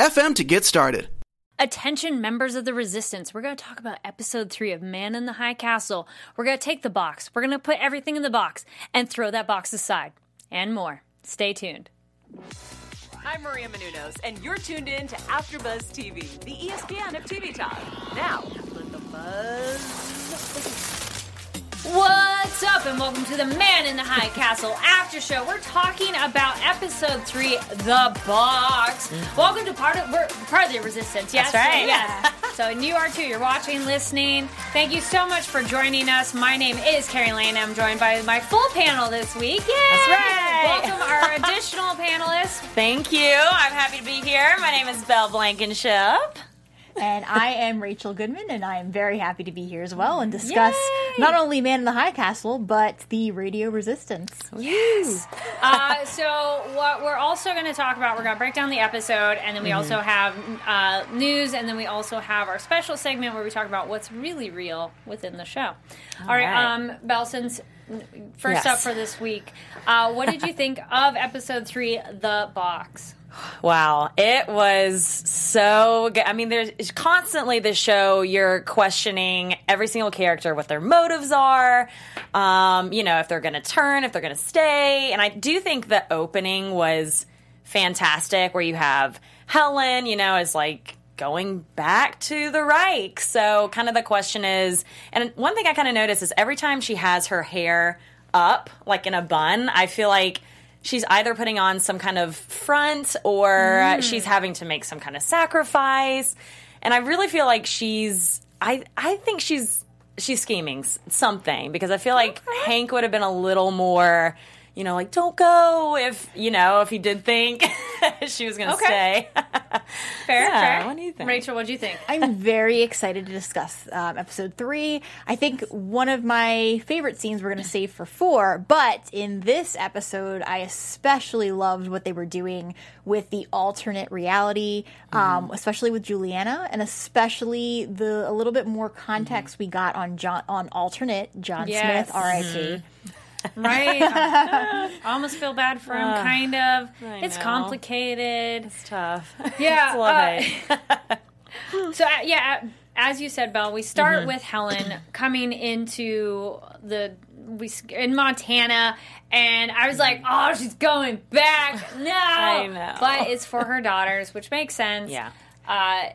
anchor.fm to get started. Attention, members of the resistance. We're going to talk about episode three of Man in the High Castle. We're going to take the box, we're going to put everything in the box and throw that box aside, and more. Stay tuned. I'm Maria Menounos, and you're tuned in to AfterBuzz TV, the ESPN of TV talk. Now, let the buzz. What's up, and welcome to the Man in the High Castle After Show. We're talking about episode three, The Box. Mm-hmm. Welcome to part of we're part of the Resistance. Yes, That's right. Yes. so and you are too. You're watching, listening. Thank you so much for joining us. My name is Kari Lane. I'm joined by my full panel this week. Yay! That's right. Welcome our additional panelists. Thank you. I'm happy to be here. My name is Bell Blankenship. And I am Rachel Goodman, and I am very happy to be here as well and discuss Yay! Not only Man in the High Castle, but the Radio Resistance. Yes. uh, so what we're also going to talk about, we're going to break down the episode, and then we also have uh, news, and then we also have our special segment where we talk about what's really real within the show. All right, right. um, Bell, since first Yes. up for this week, uh, what did you think of episode three, The Box? Wow, it was so good. I mean, there's constantly the show you're questioning every single character, what their motives are, um, you know, if they're going to turn, if they're going to stay. And I do think the opening was fantastic, where you have Helen, you know, is like going back to the Reich. So, kind of the question is, and one thing I kind of notice is every time she has her hair up, like in a bun, I feel like she's either putting on some kind of front or mm. she's having to make some kind of sacrifice. And I really feel like she's I I think she's she's scheming something because I feel like Hank would have been a little more you know, like don't go if you know if he did think she was going to Okay. stay. Fair, Yeah, fair. what do you think? Rachel, what do you think? I'm very excited to discuss um, episode three. I think one of my favorite scenes we're going to save for four, but in this episode, I especially loved what they were doing with the alternate reality, um, especially with Juliana, and especially the a little bit more context we got on John on alternate John Yes. Smith, R.I.P. Right? I almost feel bad for him, kind of. I It's know. complicated. It's tough. Yeah, It's uh. So uh, yeah, uh, as you said, Bell, we start Mm-hmm. with Helen coming into the we in Montana, and I was like, oh, she's going back. No, I know. but it's for her daughters, which makes sense. Yeah. Uh,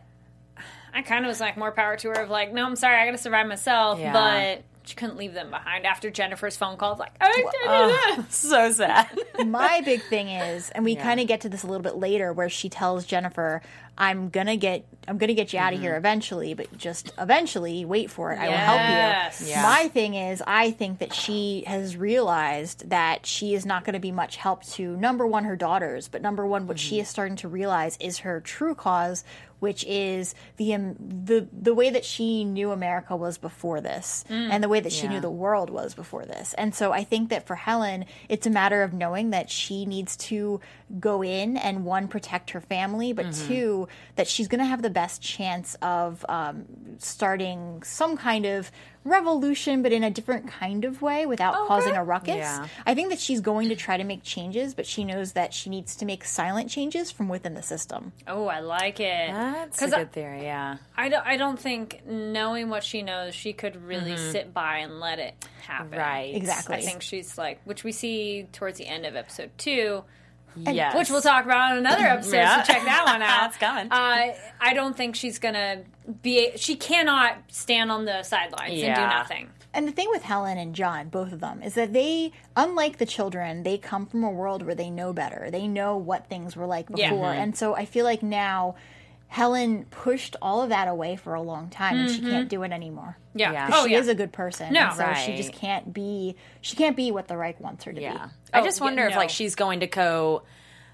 I kind of was like, more power to her. Of like, no, I'm sorry, I got to survive myself, Yeah. but. She couldn't leave them behind after Jennifer's phone call. Like, I did Oh, so sad. my big thing is, and we Yeah. kind of get to this a little bit later, where she tells Jennifer, "I'm gonna get, I'm gonna get you out of here mm-hmm. eventually, but just eventually, wait for it. I will help you." Yeah. My thing is, I think that she has realized that she is not going to be much help to number one her daughters, but number one, what she mm-hmm. is starting to realize is her true cause, which is the um, the the way that she knew America was before this, and the way that she Yeah. knew the world was before this. And so I think that for Helen, it's a matter of knowing that she needs to go in and one protect her family, but two that she's going to have the best chance of um, starting some kind of revolution, but in a different kind of way without causing a ruckus. Yeah. I think that she's going to try to make changes, but she knows that she needs to make silent changes from within the system. Oh, I like it. That's a 'Cause I- good theory, yeah. I don't, I don't think knowing what she knows, she could really sit by and let it happen. Mm-hmm. Right. Exactly. I think she's like, which we see towards the end of episode two, Yes. which we'll talk about in another episode. Yeah. So check that one out. It's coming. Uh, I don't think she's gonna be. She cannot stand on the sidelines and do nothing. And the thing with Helen and John, both of them, is that they, unlike the children, they come from a world where they know better. They know what things were like before. Yeah. Mhm. And so I feel like now Helen pushed all of that away for a long time and she mm-hmm. can't do it anymore. Yeah. Yeah. Oh she yeah. is a good person. No. and so she just can't be she can't be what the Reich wants her to Yeah. be. I Oh, just yeah, wonder if no. like she's going to go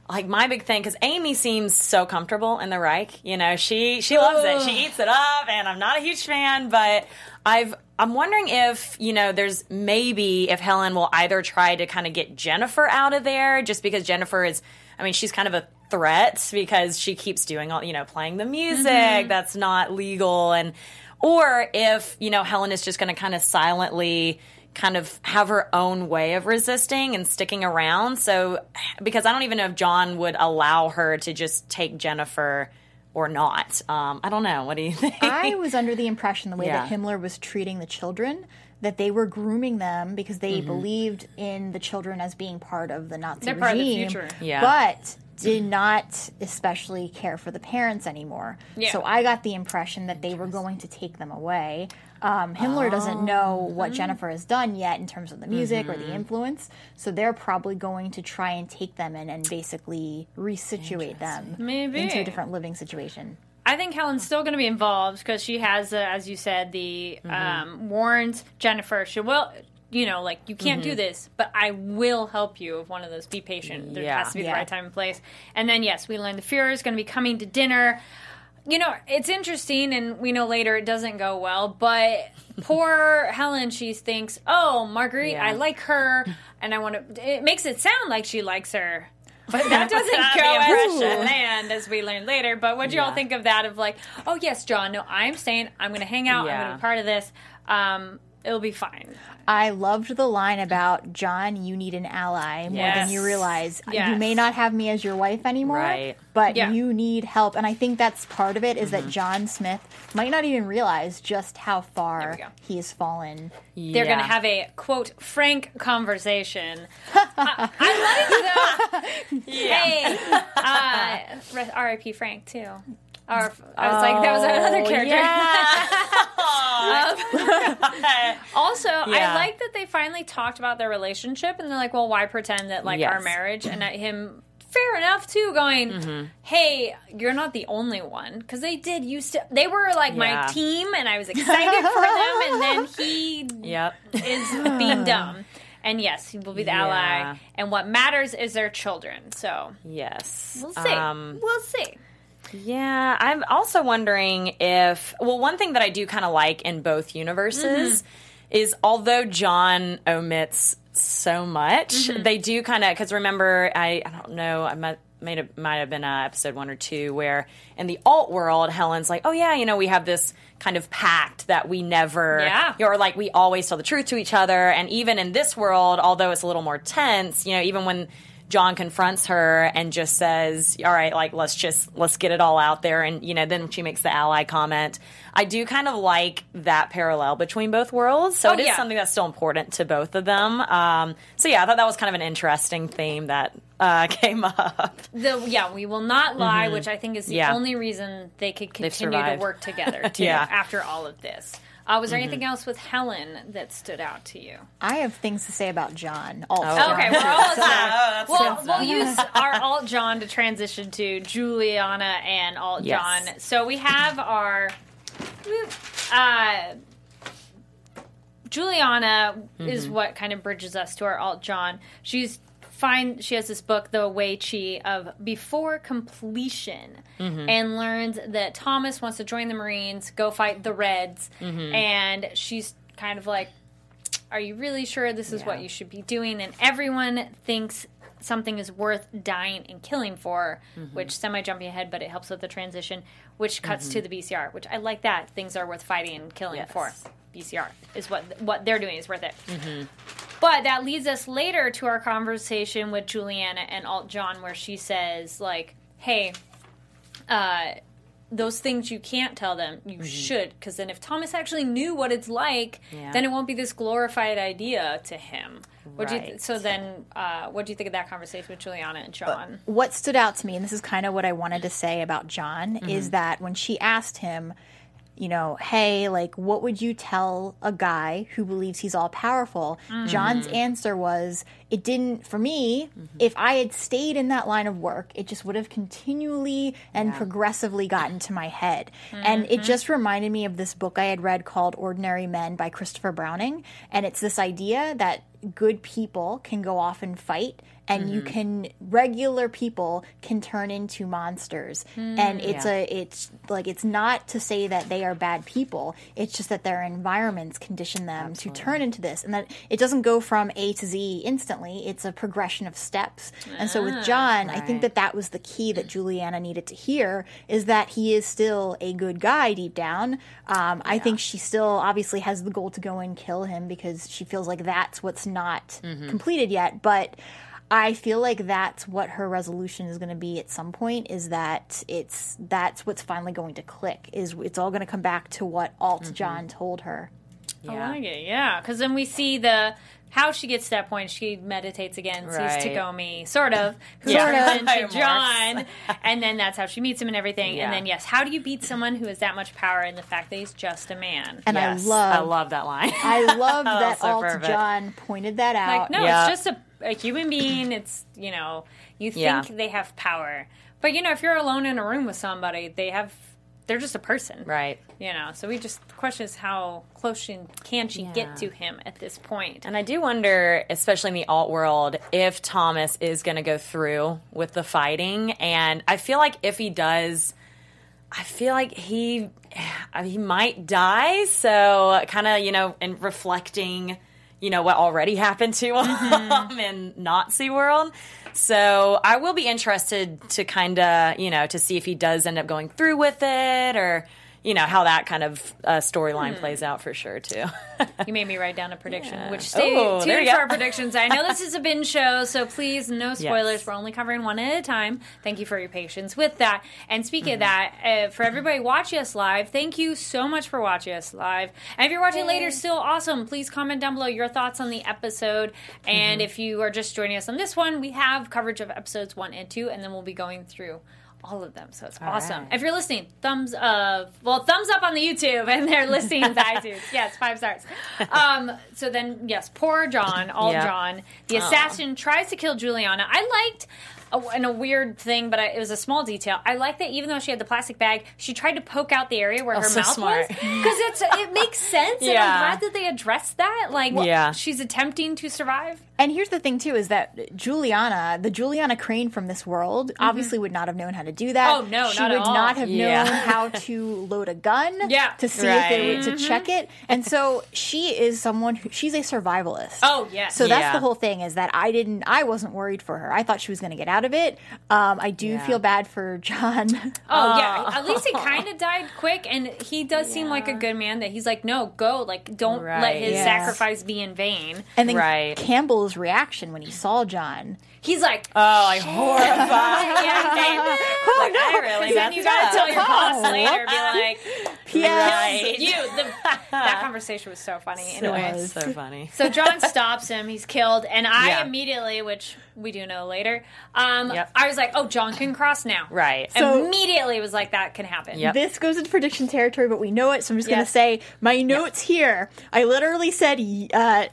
like my big thing because Amy seems so comfortable in the Reich. You know, she she loves it. She eats it up, and I'm not a huge fan, but I've I'm wondering if you know there's maybe if Helen will either try to kind of get Jennifer out of there just because Jennifer is. I mean, she's kind of a threat because she keeps doing all you know playing the music that's not legal and or if you know Helen is just going to kind of silently kind of have her own way of resisting and sticking around. So, because I don't even know if John would allow her to just take Jennifer or not. Um, I don't know. What do you think? I was under the impression the way Yeah. that Himmler was treating the children that they were grooming them because they Mm-hmm. believed in the children as being part of the Nazi They're part of the regime, future. Yeah. but did not especially care for the parents anymore. Yeah. So I got the impression that they were going to take them away. Um, Himmler doesn't know Oh. what Jennifer has done yet in terms of the music or Mm-hmm. the influence, so they're probably going to try and take them in and basically resituate them Maybe. into a different living situation. I think Helen's still going to be involved because she has, uh, as you said, the um, warned Jennifer. She will, you know, like you can't do this, but I will help you. If one of those, be patient. There Yeah. has to be the right time and place. And then yes, we learn the Fuhrer is going to be coming to dinner. You know, it's interesting, and we know later it doesn't go well. But poor Helen, she thinks, "Oh, Marguerite, Yeah. I like her, and I want to." It makes it sound like she likes her. But that doesn't go as planned, as we learn later. But what do y'all think of that? Of like, oh yes, John, no, I'm staying. I'm going to hang out. I'm going to be part of this. Um, it'll be fine. I loved the line about John, you need an ally more than you realize. Yes. You may not have me as your wife anymore, Right. but Yeah. you need help. And I think that's part of it is Mm-hmm. that John Smith might not even realize just how far he has fallen. They're going to have a quote frank conversation. I, I like the hey, uh, R.I.P. Frank too. Or, I was like, that was another character. Also, I like that they finally talked about their relationship, and they're like, "Well, why pretend that like Yes. our marriage?" And that him, fair enough too, going, Mm-hmm. "Hey, you're not the only one," because they did used to. They were like my team, and I was excited for them, and then he Yep. is being dumb. And yes, he will be the Yeah. ally. And what matters is their children. So Yes. we'll see. Um, we'll see. Yeah, I'm also wondering if well, one thing that I do kind of like in both universes is although John omits so much, they do kind of because remember I I don't know I might might have, might have been uh, episode one or two where in the alt world Helen's like oh yeah you know we have this kind of pact that we never Yeah. or like we always tell the truth to each other. And even in this world although it's a little more tense you know even when John confronts her and just says, "All right, like let's just let's get it all out there." And you know, then she makes the ally comment. I do kind of like that parallel between both worlds. So Oh, it is yeah. something that's still important to both of them. Um, so yeah, I thought that was kind of an interesting theme that uh, came up. The yeah, we will not lie, which I think is the Mm-hmm. Yeah. only reason they could continue to work together Yeah. Mm-hmm. after all of this. Uh, was there anything else with Helen that stood out to you? I have things to say about John. Also. Oh, Okay, we're all that's well, good we'll use our alt John to transition to Juliana and alt Yes. John. So we have our uh, Juliana is Mm-hmm. what kind of bridges us to our alt John. She's fine. She has this book, The Wei Chi of Before Completion, Mm-hmm. and learns that Thomas wants to join the Marines, go fight the Reds, Mm-hmm. and she's kind of like, are you really sure this is what you should be doing? And everyone thinks something is worth dying and killing for, Mm-hmm. which semi jumping ahead, but it helps with the transition, which cuts Mm-hmm. to the BCR, which I like that. Things are worth fighting and killing Yes. for. BCR is what what they're doing is worth it. Mm-hmm. But that leads us later to our conversation with Juliana and Alt John, where she says, like, hey, uh, those things you can't tell them, you should, because then if Thomas actually knew what it's like, Yeah. then it won't be this glorified idea to him. What do you th- Right. so then, uh, what do you think of that conversation with Juliana and John? what stood out to me, and this is kind of what I wanted to say about John, is that when she asked him, you know, hey, like, what would you tell a guy who believes he's all powerful? Mm-hmm. John's answer was, it didn't, for me, mm-hmm. if I had stayed in that line of work, it just would have continually and progressively gotten to my head. And it mm-hmm. just reminded me of this book I had read called Ordinary Men by Christopher Browning. And it's this idea that good people can go off and fight and you mm-hmm. can regular people can turn into monsters. Hmm, and it's Yeah. a it's like it's not to say that they are bad people. It's just that their environments condition them to turn into this. And that it doesn't go from a to z instantly. It's a progression of steps. And so with ah, john i think that that was the key that juliana needed to hear is that he is still a good guy deep down. Um, i think she still obviously has the goal to go and kill him because she feels like that's what's not mm-hmm. completed yet. But I feel like that's what her resolution is going to be at some point. Is that it's that's what's finally going to click. Is it's all going to come back to what Alt mm-hmm. John told her. I like it, yeah. Because then we see the how she gets to that point. She meditates again, Right. sees Tagomi, sort of, who Yeah. turns Sort of. into John, and then that's how she meets him and everything. Yeah. And then yes, how do you beat someone who has that much power in the fact that he's just a man? And Yes, I love, I love that line. I love that so Alt perfect. John pointed that out. Like, no, Yeah. it's just a, a human being. It's you know, you think Yeah. they have power, but you know, if you're alone in a room with somebody, they have. They're just a person, right. You know, so we just the question is how close she, can she Yeah. get to him at this point? And I do wonder, especially in the alt world, if Thomas is going to go through with the fighting. And I feel like if he does, I feel like he he might die. So kind of you know, in reflecting, you know, what already happened to mm-hmm. him in Nazi world. So I will be interested to kind of you know to see if he does end up going through with it or. You know how that kind of uh, storyline plays out for sure too. You made me write down a prediction, Yeah. which stay Oh, there tuned for our predictions. I know this is a binge show, so please, no spoilers. Yes. We're only covering one at a time. Thank you for your patience with that. And speaking of Mm-hmm. that, uh, for everybody watching us live, thank you so much for watching us live. And if you're watching later, still awesome. Please comment down below your thoughts on the episode. And Mm-hmm. if you are just joining us on this one, we have coverage of episodes one and two, and then we'll be going through all of them. So it's awesome. right. If you're listening, thumbs up. Well, thumbs up on the YouTube, and they're listening to iTunes. Yes, five stars. Um, so then, yes, poor John, all Yeah. John. The assassin tries to kill Juliana. I liked. A, and a weird thing, but I, it was a small detail. I like that even though she had the plastic bag, she tried to poke out the area where her Oh, so mouth smart. was because it's it makes sense. And I'm glad that they addressed that. Like, Yeah. she's attempting to survive. And here's the thing too: is that Juliana, the Juliana Crane from this world, obviously would not have known how to do that. Mm-hmm. Oh, no, she not at would not have Yeah. known how to load a gun. Yeah. to see if they Right. to check it. And so she is someone who she's a survivalist. Oh, yes. So that's Yeah. the whole thing: is that I didn't, I wasn't worried for her. I thought she was going to get out of it. Um, I do Yeah. feel bad for John. Oh, yeah. At least he kind of died quick, and he does seem like a good man. That he's like, no, go, like, don't let his sacrifice be in vain. And then Right. Campbell's reaction when he saw John. He's like, oh, like horrified. yeah, babe. like, I really Then you gotta up. tell your boss Oh, later, be like, P.S. Right. you. The, that conversation was so funny. Anyway, was. so funny. so John stops him. He's killed, and I Yeah. immediately, which we do know later, um, Yep. I was like, oh, John can cross now. Right. So- immediately was like, that can happen. Yep. This goes into prediction territory, but we know it, so I'm just going to say my notes here. I literally said, uh,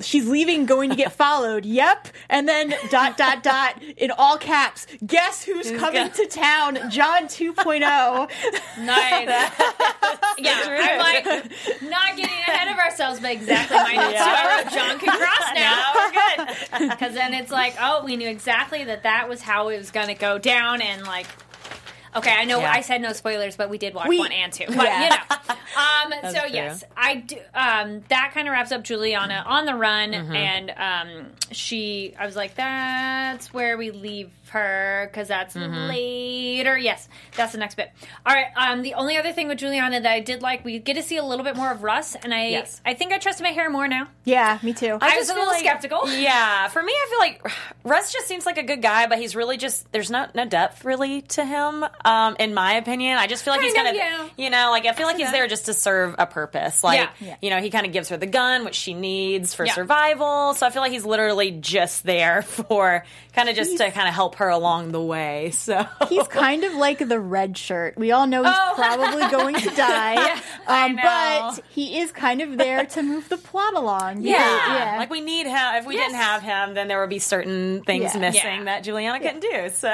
she's leaving, going to get followed. Yep. And then dot, dot, dot, in all caps. Guess who's coming to town? John oh. 2.0. Nice. yeah, I'm like not getting ahead of ourselves, but exactly my notes. Yeah. I wrote John can cross now. good. Because then it's like, oh, we knew exactly that that was how it was going to go down, and like, okay, I know Yeah. I said no spoilers, but we did watch We- one and two. But Yeah. you know, um, so true. yes, I do. Um, that kind of wraps up Juliana on the run, Mm-hmm. and um, she. I was like, that's where we leave her because that's Mm-hmm. later. Yes, that's the next bit. All right. Um, the only other thing with Juliana that I did like, we get to see a little bit more of Russ, and I, Yes. I think I trust my hair more now. yeah, me too. I, was just a little like- skeptical. Yeah, for me, I feel like Russ just seems like a good guy, but he's really just there's no no depth really to him. Um, in my opinion, I just feel like he's Kind kind of, of yeah. you know like I feel like he's there just to serve a purpose. Like Yeah. Yeah. you know he kind of gives her the gun which she needs for Yeah. survival. So I feel like he's literally just there for kind of just to kind of help her along the way. So He's kind of like the red shirt. We all know he's Oh. probably going to die, I um, but he is kind of there to move the plot along. Yeah. yeah. Like we need him. If we Yes. didn't have him, then there would be certain things Yeah. missing Yeah. that Juliana couldn't do. So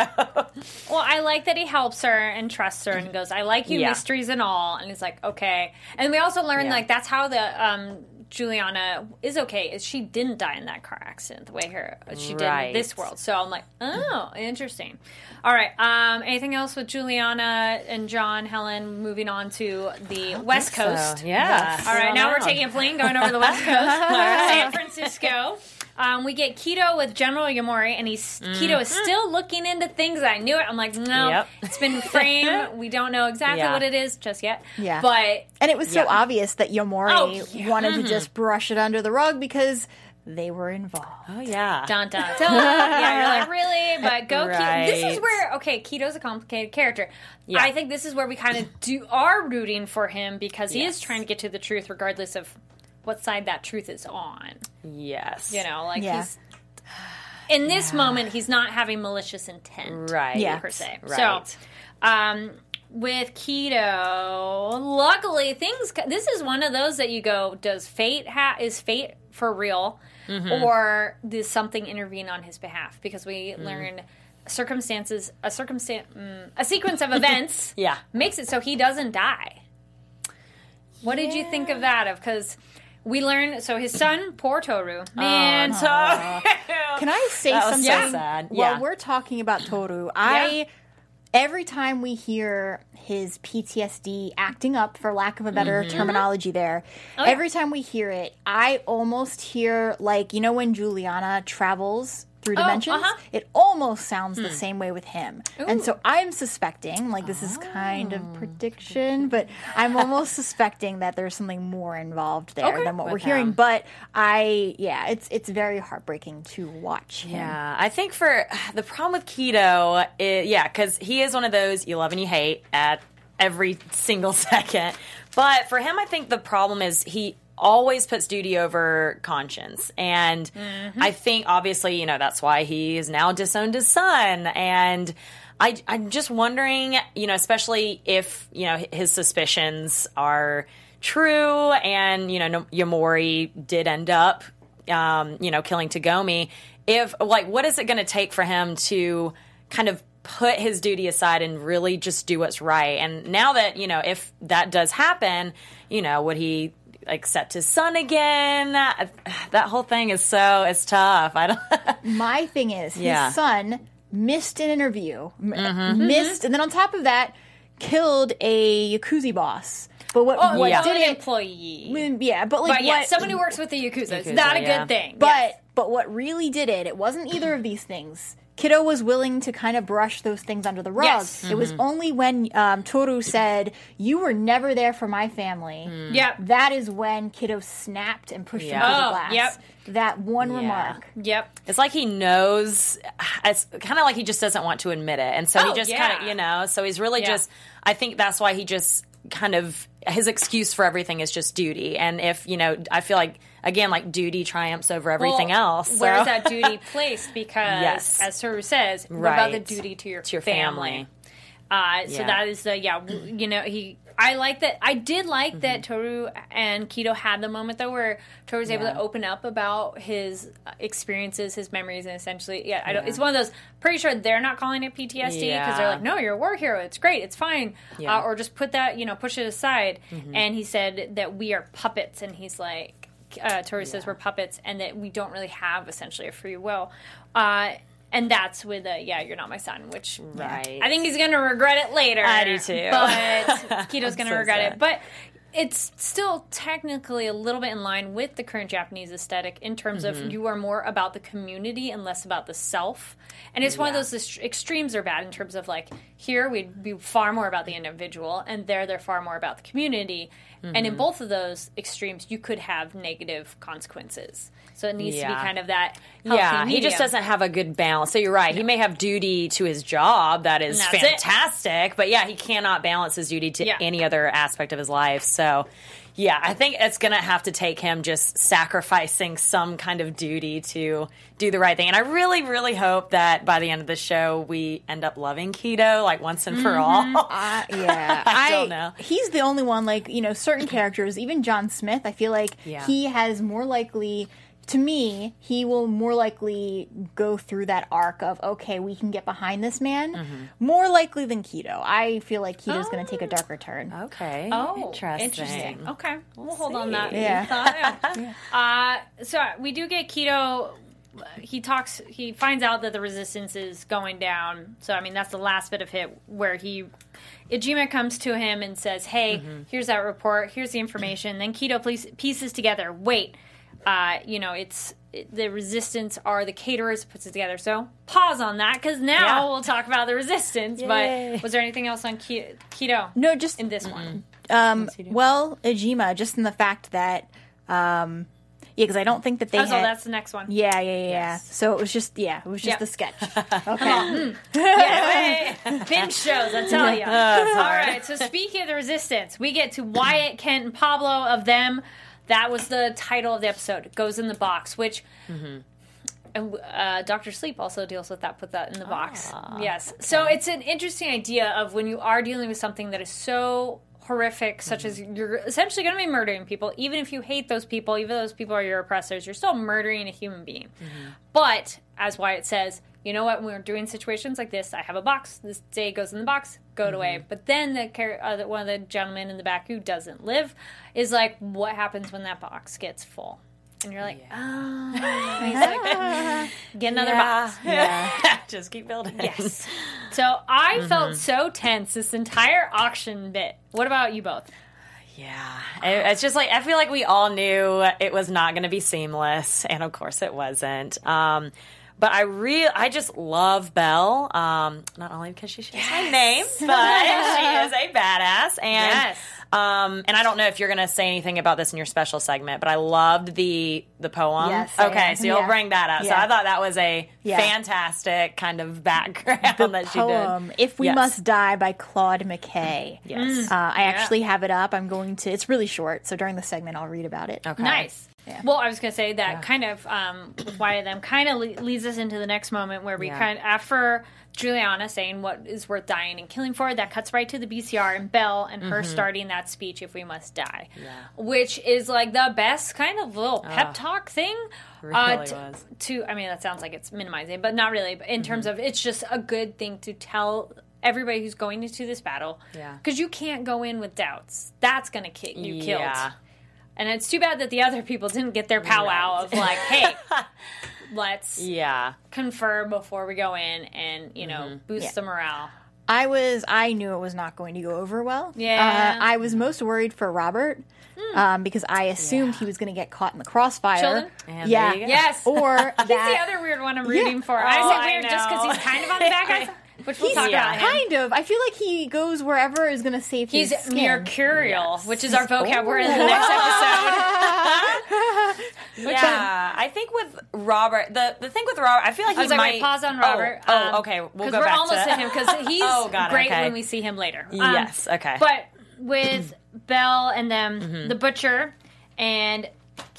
Well, I like that he helps her and trusts her and goes, "I like you, Yeah. mysteries and all." And he's like, "Okay." And we also learned Yeah. like that's how the um, Juliana is okay is she didn't die in that car accident the way her she did in this world. So I'm like, oh, interesting. All right. Um, anything else with Juliana and John, Helen? Moving on to the West think so. Coast. Yeah. All right. Slow Now we're taking a plane going over the West Coast, San Francisco. Um, we get Kido with General Yamori, and he's Kido is still looking into things. I knew it. I'm like, no, Mm-hmm. Yep. it's been framed. we don't know exactly Yeah. what it is just yet. Yeah. but And it was so Yeah. obvious that Yamori Oh, yeah. wanted to just brush it under the rug because they were involved. Oh yeah. Dun dun dun. yeah, you're like really, but go. Kido. This is where okay, Kido's a complicated character. Yeah. I think this is where we kind of do are rooting for him because he is trying to get to the truth, regardless of what side that truth is on. Yes. You know, like Yeah. he's in this moment he's not having malicious intent, Right. Yeah. per se. Right. So, um, with Kido, luckily things. This is one of those that you go, does fate ha- is fate for real, Mm-hmm. or does something intervene on his behalf? Because we Mm. learn circumstances, a circumstance, mm, a sequence of events, Yeah. makes it so he doesn't die. What did you think of that? Of because. We learn so his son, poor Toru. Man, so Can I say That was something? so sad. While we're talking about Toru, I every time we hear his PTSD acting up, for lack of a better Mm-hmm. terminology, there, Oh, yeah. every time we hear it, I almost hear like you know when Juliana travels through Oh, dimensions, uh-huh. it almost sounds Hmm. the same way with him. And so I'm suspecting, like this is kind Oh. of prediction, but I'm almost suspecting that there's something more involved there Okay. than what With we're hearing. him. But I, yeah, it's it's very heartbreaking to watch him. Yeah, I think for the problem with Kido, i yeah, because he is one of those you love and you hate at every single second. But for him, I think the problem is he always puts duty over conscience, and I think obviously you know that's why he has now disowned his son, and. I, I'm just wondering, you know, especially if you know his suspicions are true, and you know Yamori did end up um, you know, killing Tagomi, if like what is it going to take for him to kind of put his duty aside and really just do what's right? And now that you know, if that does happen, you know, would he accept his son again? That, whole thing is so it's tough. I don't. My thing is, his Yeah. son missed an interview, Mm-hmm. missed, and then on top of that, killed a Yakuza boss. But what, Oh, what yeah. did an it? employee. Yeah, but like But yeah, what? someone who works with the Yakuza. It's Yakuza, not a yeah. good thing. but Yes. but what really did it? It wasn't either of these things. Kido was willing to kind of brush those things under the rug. Yes. It was only when um, Toru said, "You were never there for my family." Yep. That is when Kido snapped and pushed him Yeah. through the Oh, glass. yep. That one remark. Yep. It's like he knows. It's kind of like he just doesn't want to admit it, and so Oh, he just yeah. kind of, you know, so he's really Yeah. just. I think that's why he just kind of his excuse for everything is just duty, and if you know, I feel like again, like duty triumphs over everything Well, else. so- Where's that duty placed? Because, Yes. as Toru says, what about the duty to your, To your family? family. Uh, so Yeah. that is the yeah. You know, he. I like that. I did like Mm-hmm. that Toru and Kido had the moment though where Toru was able Yeah. to open up about his uh, experiences, his memories, and essentially, yeah. I don't. It's one of those. Pretty sure they're not calling it PTSD because they're like, no, you're a war hero. It's great. It's fine. Yeah. Uh, or just put that. You know, push it aside. Mm-hmm. And he said that we are puppets, and he's like. Uh, Toru says we're puppets, and that we don't really have essentially a free will. Uh, and that's with a yeah, you're not my son, which Right. I think he's gonna regret it later. I do too. But Kido's gonna so regret sad. it. But it's still technically a little bit in line with the current Japanese aesthetic in terms Mm-hmm. of you are more about the community and less about the self. And it's one of those extremes are bad in terms of like here we'd be far more about the individual, and there they're far more about the community. And Mm-hmm. in both of those extremes, you could have negative consequences. So it needs to be kind of that. yeah, he just doesn't have a good balance. So you're right. He may have duty to his job that is And that's it. fantastic, but yeah, he cannot balance his duty to Yeah. any other aspect of his life. So yeah, I think it's going to have to take him just sacrificing some kind of duty to do the right thing. And I really, really hope that by the end of the show, we end up loving Kido like once and for all. Uh, yeah, I don't know. He's the only one, like you know, certain characters, even John Smith. I feel like Yeah. he has more likely to me, he will more likely go through that arc of okay, we can get behind this man Mm-hmm. more likely than Kido. I feel like Kido's going to take a darker turn. Okay. Oh, interesting. interesting. Okay, we'll hold on that. Yeah. thought. Uh, so we do get Kido. He talks. He finds out that the resistance is going down. So I mean, that's the last bit of hit where he. Ijima comes to him and says, "Hey, Mm-hmm. here's that report. Here's the information." Then Kido pieces together. Wait, uh, you know, it's the resistance are the caterers puts it together. So pause on that because now Yeah. we'll talk about the resistance. Yay. But was there anything else on Ke- Kido No, just in this one? um, well, Ijima, just in the fact that um, yeah, because I don't think that they Oh, so had. that's the next one. yeah, yeah, yeah, yeah. So it was just yeah, it was just Yep. the sketch. Okay. Yeah, binge shows, I tell you. All right, so speaking of the resistance, we get to Wyatt, Kent, and Pablo of them. That was the title of the episode. Goes in the box, which. Mm-hmm. And uh, Doctor Sleep also deals with that. Put that in the box. Ah, yes. So it's an interesting idea of when you are dealing with something that is so horrific, such as mm-hmm. you're essentially going to be murdering people, even if you hate those people, even though those people are your oppressors, you're still murdering a human being. Mm-hmm. But as Wyatt says, you know what? When we're doing situations like this, I have a box. This day goes in the box. Go it away. But then the char- uh, one of the gentlemen in the back who doesn't live is like, what happens when that box gets full? And you're like, oh. Like, get another box. Yeah. Just keep building. Yes. So I felt so tense this entire auction bit. What about you both? Yeah, It- it's just like I feel like we all knew it was not going to be seamless, and of course it wasn't. Um, but I real I just love Bell, um, not only because she shares my name, but she is a badass, and Yes. um, and I don't know if you're going to say anything about this in your special segment, but I loved the the poem. Yes, okay, so you'll Yeah. bring that up. So I thought that was a Yeah. fantastic kind of background that she did. poem "If We Yes. Must Die" by Claude McKay. Yes. Uh, I actually have it up. I'm going to. It's really short, so during the segment, I'll read about it. Okay. Nice. Well, I was going to say that kind of um, with them kind of le- leads us into the next moment where we Yeah. kind of after Juliana saying what is worth dying and killing for, that cuts right to the BCR and Bell and her starting that speech if we must die, which is like the best kind of little pep talk thing. uh, Really to, was. to I mean that sounds like it's minimizing, but not really. But in terms of it's just a good thing to tell everybody who's going into this battle, Yeah. because you can't go in with doubts. That's going to get you killed. Yeah. And it's too bad that the other people didn't get their powwow of like, hey, let's Yeah. confer before we go in and, you know, boost Yeah. the morale. I was. I knew it was not going to go over well. Yeah. Uh, I was most worried for Robert. Um, because I assumed he was going to get caught in the crossfire. And yeah. there you go. Yes. Or He's the other weird one I'm rooting for. I Oh, say I weird just because he's kind of on the bad guys, which we'll talk yeah. about him. kind of. I feel like he goes wherever is going to save He's his skin. mercurial, Yes. which is our vocab word in the next episode. Yeah, I think with Robert, the the thing with Robert, I feel like I he was like, might wait, pause on Oh, Robert. Oh, um, okay, we'll Because go we're back almost to at him because he's Oh, got it, great okay. when we see him later. Um, Yes, okay. But with Bell and them, Mm-hmm. the butcher and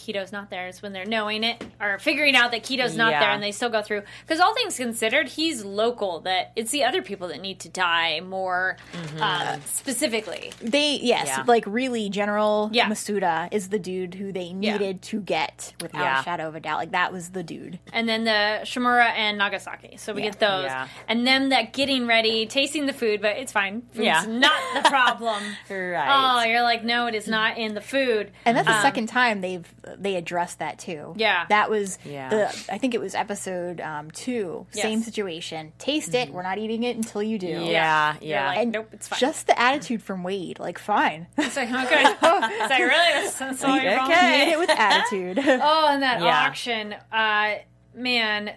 Kido's not there is when they're knowing it or figuring out that Kido's not Yeah. there and they still go through. Because all things considered, he's local. That it's the other people that need to die more Mm-hmm. um, specifically. They yes, Yeah. like really, General Yeah. Masuda is the dude who they Yeah. needed to get without Yeah. a shadow of a doubt. Like that was the dude. and then the Shimura and Nagasaki. So we Yeah. get those, Yeah. and then that getting ready, tasting the food, but it's fine. Food's Yeah. not the problem. Right. Oh, you're like, no, it is not in the food. And that's the second time they've they addressed that too. Yeah. that was Yeah. the I think it was episode um, two. Same situation. Taste it. We're not eating it until you do. yeah, You're yeah. like, And nope, it's fine. just the attitude from Wade, like fine, It's like, okay. it's like, really? That's, that's all you're Okay. calling eat it with attitude. Oh, and that Yeah. auction, uh, man,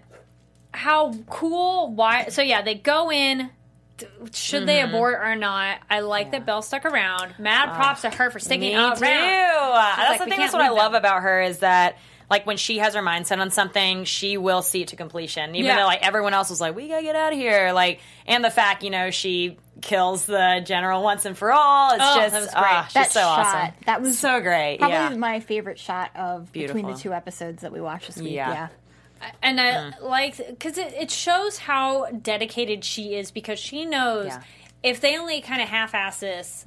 how cool! Why? So yeah, they go in. T- Should they Mm-hmm. abort or not? I like that Bell stuck around. Mad props to her for sticking Me around. too. That's like, the thing. can't That's what I leave love them. about her is that. Like when she has her mindset on something, she will see it to completion. Even Yeah. though like everyone else was like, "We gotta get out of here," like, and the fact you know she kills the general once and for all. It's Oh, just that was great. ah, she's that so shot, awesome. that was So great. Probably yeah. my favorite shot of between the two episodes that we watched this week. Yeah. Yeah. And I Mm. like because it, it shows how dedicated she is because she knows Yeah. if they only kind of half-ass this,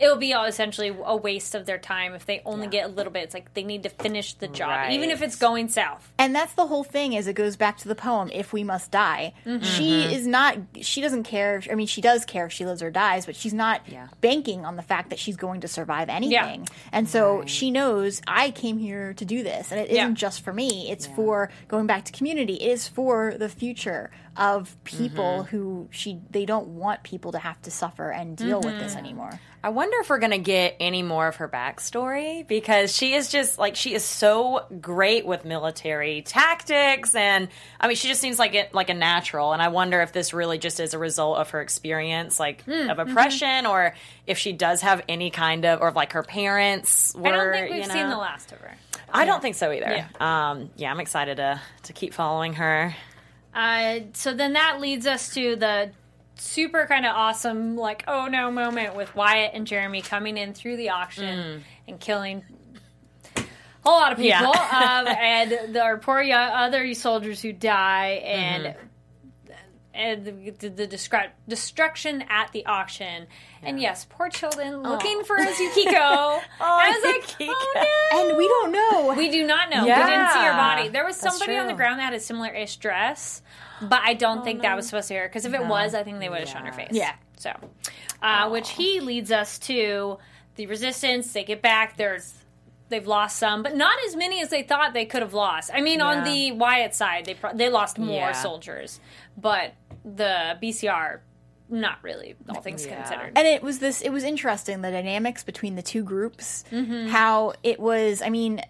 it'll be all essentially a waste of their time if they only get a little bit. It's like they need to finish the job, even if it's going south. And that's the whole thing is it goes back to the poem, If We Must Die. Mm-hmm. She is not, she doesn't care. If, I mean, she does care if she lives or dies, but she's not Yeah. banking on the fact that she's going to survive anything. And so she knows, I came here to do this. And it Yeah. not just for me, it's for going back to community. It is for the future of people Mm-hmm. who she, they don't want people to have to suffer and deal with Mm-hmm. this anymore. I wonder if we're going to get any more of her backstory because she is just like she is so great with military tactics and I mean she just seems like it like a natural and I wonder if this really just is a result of her experience like Hmm, of mm-hmm. oppression or if she does have any kind of or like her parents were I don't think we've you know, seen the last of her. I don't think so either. Yeah. Um yeah, I'm excited to to keep following her. Uh, so then that leads us to the super kind of awesome, like, oh no moment with Wyatt and Jeremy coming in through the auction and killing a whole lot of people. Yeah. um, and our poor young, other soldiers who die and. And the, the, the destruction at the auction, and yes, poor Childan looking for a Yukiko. I was like, Yukiko. oh no! And we don't know. We do not know. We didn't see her body. There was That's somebody on the ground that had a similar ish dress, but I don't think that was supposed to be her. Because if it was, I think they would have shown her face. Yeah. So, uh, which he leads us to the resistance. They get back. There's they've lost some, but not as many as they thought they could have lost. I mean, on the Wyatt side, they pro- they lost more Yeah. soldiers, but the BCR, not really. All things Yeah. considered. and it was this it was interesting the dynamics between the two groups Mm-hmm. how it was i mean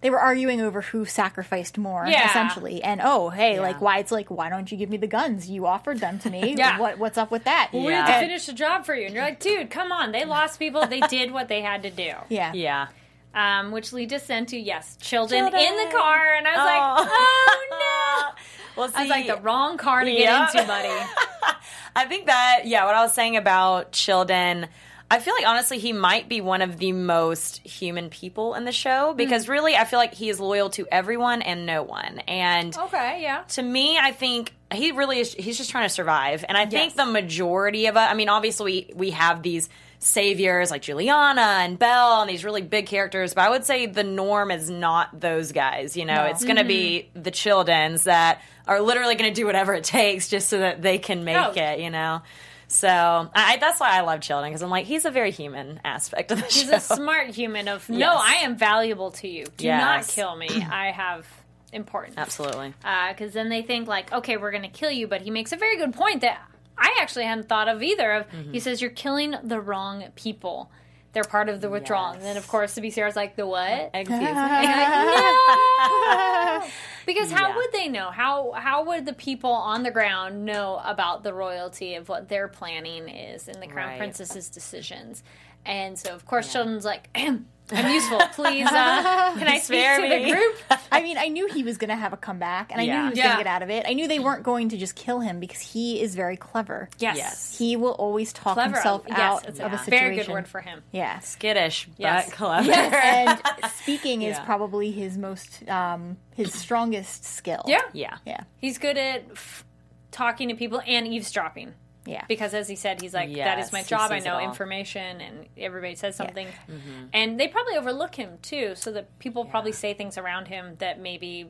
they were arguing over who sacrificed more Yeah. essentially and oh hey Yeah. like why it's like why don't you give me the guns you offered them to me Yeah. what what's up with that we have Yeah. to finish the job for you, and you're like, dude, come on. They lost people. They did what they had to do. yeah Yeah. um, which leads us into yes, Childan, Childan. in the car, and I was like, oh Well, no, I was like the wrong car to get into, buddy. I think that yeah, what I was saying about Childan, I feel like honestly he might be one of the most human people in the show because Hmm. really I feel like he is loyal to everyone and no one. And Okay, yeah, to me, I think he really is. He's just trying to survive, and I think the majority of it. I mean, obviously, we, we have these saviors like Juliana and Bell and these really big characters, but I would say the norm is not those guys. You know, it's going to be Mm-hmm. the Childans that are literally going to do whatever it takes just so that they can make Oh. it. You know. So I, that's why I love Childan because I'm like he's a very human aspect of the he's show. a smart human. Of no, I am valuable to you. Do not kill me. I have importance. Absolutely. because then they think like, okay, we're going to kill you. But he makes a very good point that I actually hadn't thought of either. Of Mm-hmm. he says you're killing the wrong people. They're part of the withdrawal. And then of course the BCR is like the what? Excuse me. Because how Yeah. would they know? How how would the people on the ground know about the royalty of what their planning is and the crown Right. princess's decisions? And so of course Childan's like, I'm useful. Please, uh, can I speak to me." the group? I mean, I knew he was going to have a comeback, and I knew he was Yeah. going to get out of it. I knew they weren't going to just kill him because he is very clever. Yes. Yes. He will always talk Clever. himself yes, out it's of a a situation. very good word for him. Yeah. Skittish, Yes. but clever. and speaking is probably his most um, his strongest skill. Yeah. yeah. Yeah. He's good at f- talking to people and eavesdropping. Yeah. Because as he said, he's like, that is my job. I know information, and everybody says something. Mm-hmm. And they probably overlook him too, so that people probably say things around him that maybe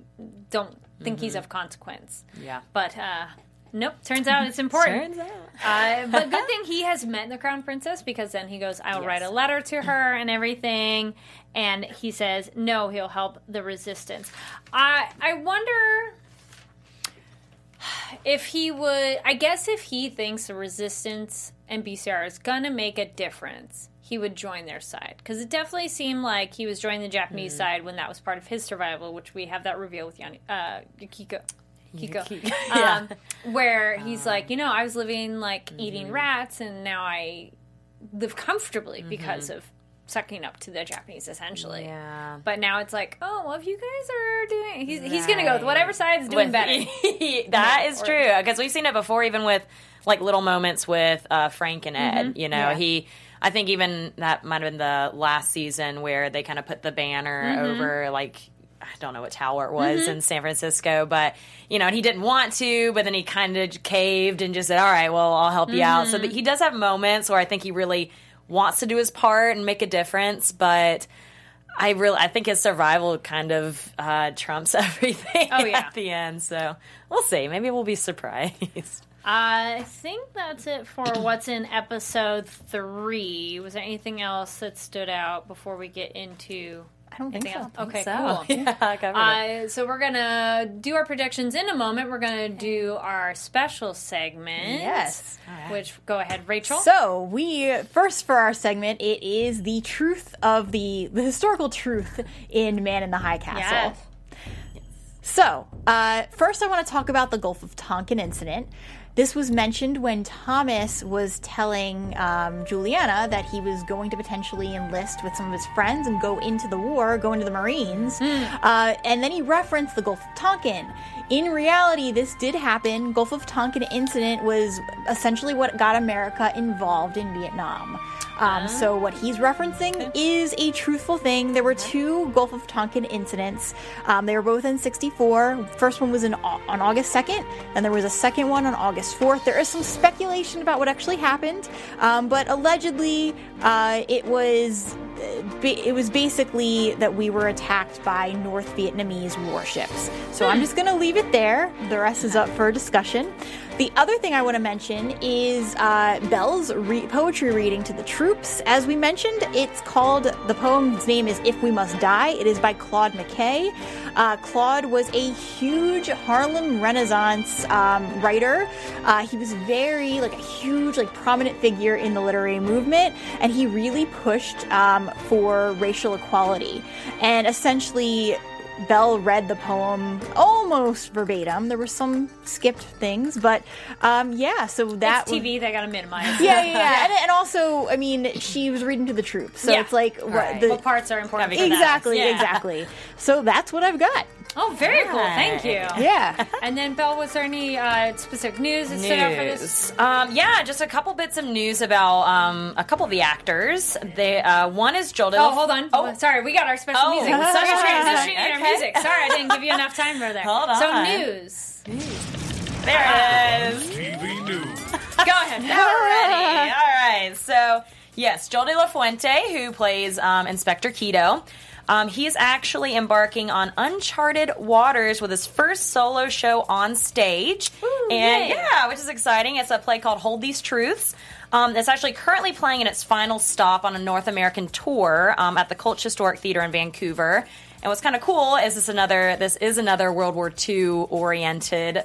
don't think he's of consequence. Mm-hmm. Yeah. But uh, nope, turns out it's important. Turns out. Uh, but good thing he has met the crown princess because then he goes, I'll Yes. write a letter to her and everything. And he says, no, he'll help the resistance. I I wonder if he would. I guess if he thinks the resistance and BCR is gonna make a difference, he would join their side. Because it definitely seemed like he was joining the Japanese side when that was part of his survival, which we have that reveal with Yanni, uh, Yukiko. Kiko, Yukiko, um, where he's like, you know, I was living like eating rats, and now I live comfortably because of sucking up to the Japanese, essentially. Yeah. But now it's like, oh, well, if you guys are doing, he's, he's going to go with whatever side's doing With- better. that is or- true because we've seen it before, even with like little moments with uh, Frank and Ed. Mm-hmm. You know, Yeah. he. I think even that might have been the last season where they kind of put the banner Mm-hmm. over like. I don't know what tower it was in San Francisco, but you know, and he didn't want to, but then he kind of caved and just said, "All right, well, I'll help you out." So Mm-hmm. he does have moments where I think he really wants to do his part and make a difference, but I really I think his survival kind of uh, trumps everything Oh, yeah. at the end. So we'll see. Maybe we'll be surprised. I think that's it for what's in episode three. Was there anything else that stood out before we get into? I don't think anything so. else? Okay, so. cool. Yeah, I it. Uh, so we're gonna do our predictions in a moment. We're gonna do our special segment. Yes. Which go ahead, Rachel. So we first for our segment, it is the truth of the the historical truth in Man in the High Castle. Yes. So, uh, first, I want to talk about the Gulf of Tonkin incident. This was mentioned when Thomas was telling um, Juliana that he was going to potentially enlist with some of his friends and go into the war, go into the Marines. Uh, and then he referenced the Gulf of Tonkin. In reality, this did happen. Gulf of Tonkin incident was essentially what got America involved in Vietnam. Um, so what he's referencing is a truthful thing. There were two Gulf of Tonkin incidents. Um, they were both in '64. First one was in on August 2nd, and there was a second one on August 4th. There is some speculation about what actually happened, um, but allegedly uh, it was it was basically that we were attacked by North Vietnamese warships. So I'm hmm. just going to leave it there. The rest is up for discussion. The other thing I want to mention is uh, Bell's re- poetry reading to the troops. As we mentioned, it's called, the poem's name is If We Must Die. It is by Claude McKay. Uh, Claude was a huge Harlem Renaissance um, writer. Uh, he was very, like, a huge, like, prominent figure in the literary movement, and he really pushed um, for racial equality. And essentially, Bell read the poem almost verbatim. There were some skipped things, but um, yeah. So that It's TV. They gotta minimize. yeah, yeah, yeah. and, and also, I mean, she was reading to the troops, so Yeah. it's like what Right. the, What parts are important? Gotta for that? exactly, Yeah. exactly. So that's what I've got. Oh, very cool. Thank you. Yeah. And then, Bell, was there any uh, specific news that stood out for this? News. Um, yeah, just a couple bits of news about um, a couple of the actors. They uh, one is Joel. Oh, hold on. Oh, sorry. We got our special Oh, music. special We're transitioning music. our music. Sorry, I didn't give you enough time for there. Hold So on. news. there it is. TV News. Go ahead. Alrighty. All right. So yes, Joel De La Fuente, who plays um, Inspector Kido. Um, he is actually embarking on uncharted waters with his first solo show on stage, and yay. yeah, which is exciting. It's a play called Hold These Truths. Um, it's actually currently playing in its final stop on a North American tour um, at the Cultch Historic Theater in Vancouver. And what's kind of cool is this another this is another World War II oriented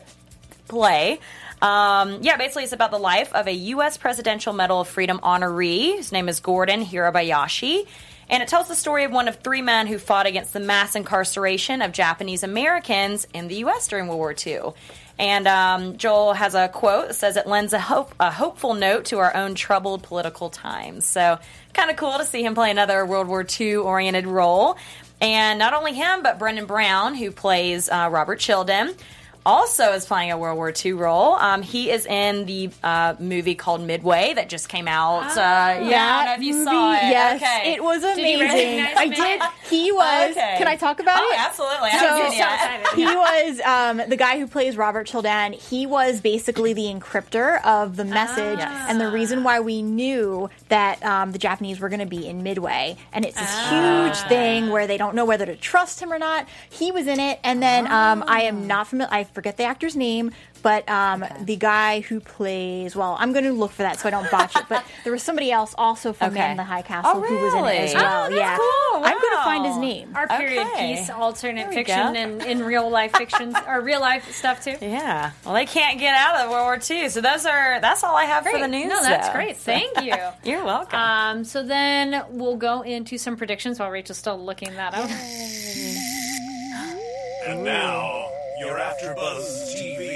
play. Um, yeah, basically, it's about the life of a U.S. Presidential Medal of Freedom honoree. His name is Gordon Hirabayashi. And it tells the story of one of three men who fought against the mass incarceration of Japanese Americans in the U.S. during World War II. And um, Joel has a quote that says it lends a, hope, a hopeful note to our own troubled political times. So, kind of cool to see him play another World War II oriented role. And not only him, but Brennan Brown, who plays uh, Robert Childan also is playing a World War II role. Um, he is in the uh, movie called Midway that just came out. uh, yeah, I don't if you movie, saw it. Yes, okay. it was amazing. I did. He was. Okay. Can I talk about Oh, it? absolutely. So- haven't You're seen so it yet. excited. he was um, the guy who plays Robert Childan. He was basically the encryptor of the message, Yes. and the reason why we knew that um, the Japanese were going to be in Midway. And it's this huge thing where they don't know whether to trust him or not. He was in it, and then um, I am not familiar. I forget the actor's name. But um, the guy who plays, well, I'm going to look for that so I don't botch it. But there was somebody else also from Okay. Man in the High Castle Oh, who was in it as well. Oh, that's yeah, cool. I'm going to find his name. Our period Okay. piece, alternate fiction, go. and in real life fictions, or real life stuff too. Yeah. Well, they can't get out of World War II. So those are that's all I have for the news. No, that's though. great. Thank you. You're welcome. Um, so then we'll go into some predictions while Rachel's still looking that up. And now, your AfterBuzz TV predictions.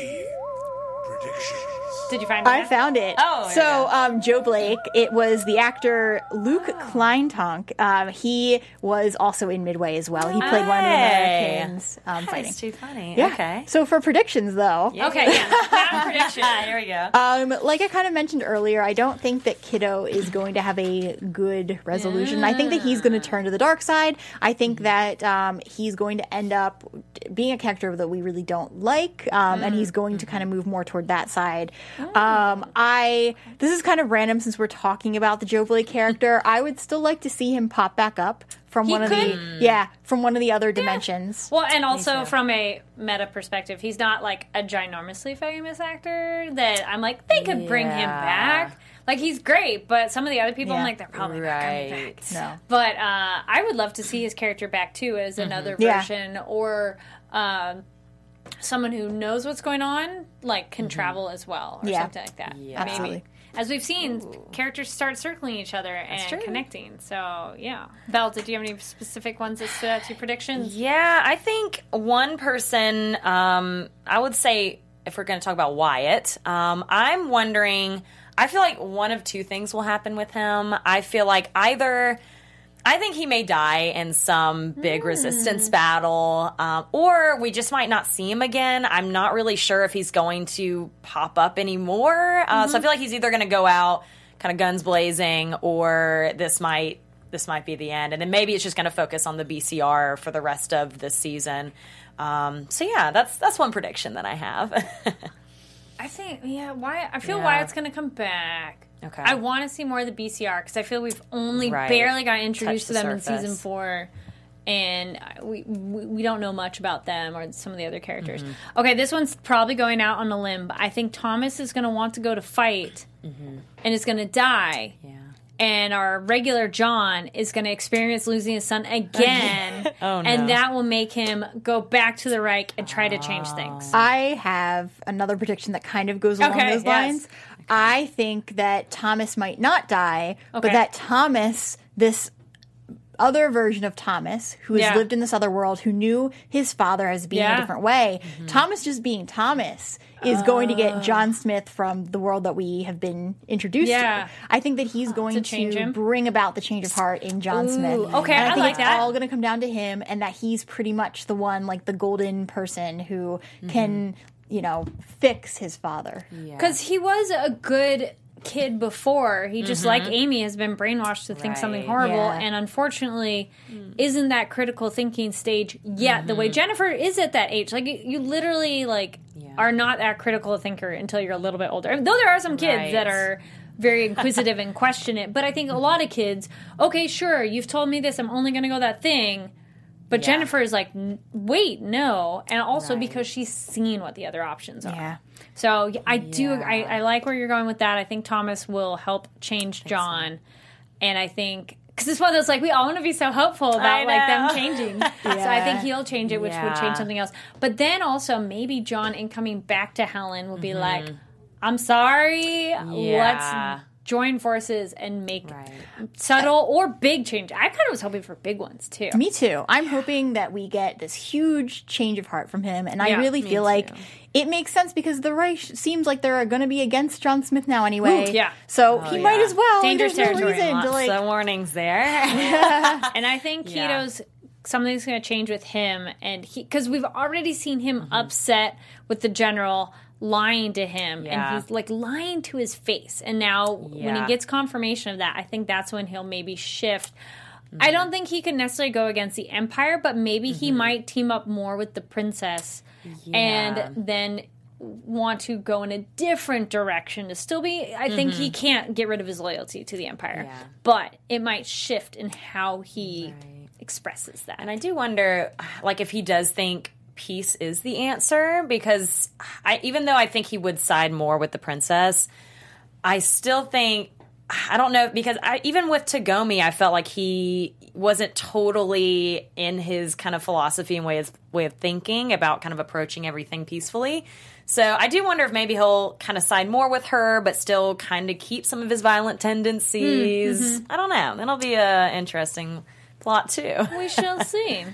Did you find it? I found it. Oh, so um, Joe Blake. It was the actor Luke Kleintank. Um, he was also in Midway as well. He played one of the Americans um, fighting. That's too funny. Yeah. Okay. So for predictions, though, Okay, yeah. Prediction. Here we go. um, like I kind of mentioned earlier, I don't think that Kido is going to have a good resolution. I think that he's going to turn to the dark side. I think that um, he's going to end up being a character that we really don't like, um, and he's going to kind of move more toward that side. Um, I this is kind of random since we're talking about the Joe Blake character. I would still like to see him pop back up from He one of could. the yeah from one of the other dimensions. Well, and also from a meta perspective, he's not like a ginormously famous actor that I'm like they could bring him back. Like he's great, but some of the other people I'm like they're probably not coming back. Right. No. But uh, I would love to see his character back too as another Yeah. version or um, someone who knows what's going on, like can travel as well or Yeah. something like that. Yeah. Absolutely. As we've seen, characters start circling each other and connecting. So yeah, Bell, did you have any specific ones that stood out to your predictions? Yeah, I think one person, um, I would say, if we're going to talk about Wyatt, um, I'm wondering, I feel like one of two things will happen with him. I feel like either. I think he may die in some big resistance battle, um, or we just might not see him again. I'm not really sure if he's going to pop up anymore. Uh, So I feel like he's either going to go out kind of guns blazing, or this might this might be the end, and then maybe it's just going to focus on the BCR for the rest of the season. Um, so yeah, that's that's one prediction that I have. I think yeah. Why I feel Yeah. it's going to come back. Okay. I want to see more of the BCR because I feel we've only Right. barely got introduced to them the in season four, and we, we we don't know much about them or some of the other characters. Mm-hmm. Okay, this one's probably going out on a limb. But I think Thomas is going to want to go to fight, and is going to die. Mm-hmm. yeah. And our regular John is going to experience losing his son again, Oh, no. and that will make him go back to the Reich and try to change things. Ah. I have another prediction that kind of goes along Okay, those yes. lines. I think that Thomas might not die, Okay. but that Thomas, this other version of Thomas, who has Yeah. lived in this other world, who knew his father as being Yeah. a different way, Thomas just being Thomas is going to get John Smith from the world that we have been introduced Yeah. to. I think that he's going to, change him? bring about the change of heart in John Smith. okay, and I, I think like it's that. all going to come down to him, and that he's pretty much the one, like the golden person who can, mm-hmm. you know, fix his father. Because he was a good kid before. He just, like mm-hmm. Amy, has been brainwashed to think something horrible, Yeah. and unfortunately, mm. isn't that critical thinking stage yet. The way mm-hmm. Jennifer is at that age, like you, you literally like are not that critical thinker until you're a little bit older. I mean, though there are some kids Right. that are. Very inquisitive and question it, but I think a lot of kids. Okay, sure, you've told me this. I'm only going to go that thing. But Yeah. Jennifer is like, "N- wait, no, and also Right. because she's seen what the other options are. Yeah. So I do. I, I like where you're going with that. I think Thomas will help change John, and I think because it's one of those like we all want to be so hopeful about like them changing. So I think he'll change it, which would change something else. But then also maybe John, in coming back to Helen, will be like, "I'm sorry. Mm-hmm. Yeah. Let's." Join forces and make Right. subtle or big change. I kind of was hoping for big ones too. Me too. I'm hoping that we get this huge change of heart from him, and I really me feel like it makes sense because the Reich seems like they're going to be against John Smith now anyway. Ooh, yeah. So he might as well. Dangerous There's no territory. reason to like. of warnings there. And I think Yeah. Kido's something's going to change with him, and he because we've already seen him Mm-hmm. upset with the general lying to him, Yeah. and he's like lying to his face. And now when he gets confirmation of that, I think that's when he'll maybe shift. Mm-hmm. I don't think he could necessarily go against the Empire, but maybe he might team up more with the princess, Yeah. and then want to go in a different direction to still be I think he can't get rid of his loyalty to the empire. Mm-hmm. Yeah. But it might shift in how he expresses that. And I do wonder, like, if he does think peace is the answer, because I, even though I think he would side more with the princess, I still think I don't know because I, even with Tagomi, I felt like he wasn't totally in his kind of philosophy and way of way of thinking about kind of approaching everything peacefully. So I do wonder if maybe he'll kind of side more with her, but still kind of keep some of his violent tendencies. Hmm, mm-hmm. I don't know. That'll be a interesting plot too. we shall see.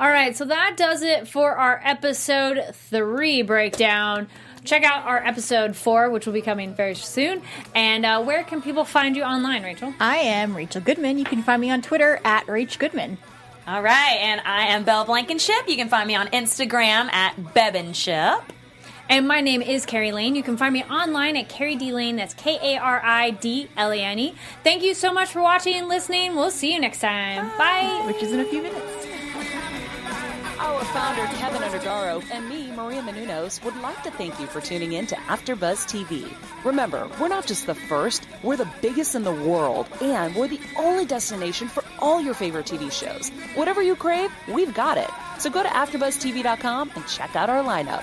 All right, so that does it for our episode three breakdown. Check out our episode four, which will be coming very soon. And uh, where can people find you online, Rachel? I am Rachel Goodman. You can find me on Twitter at Rach Goodman. All right, and I am Bell Blankenship. You can find me on Instagram at Bebenship. And my name is Kari Lane. You can find me online at Kari D Lane. That's K A R I D L A N E. Thank you so much for watching and listening. We'll see you next time. Bye. which is in a few minutes. Our founder, Keven Undergaro, and me, Maria Menounos, would like to thank you for tuning in to AfterBuzz TV. Remember, we're not just the first, we're the biggest in the world, and we're the only destination for all your favorite TV shows. Whatever you crave, we've got it. So go to AfterBuzzTV.com and check out our lineup.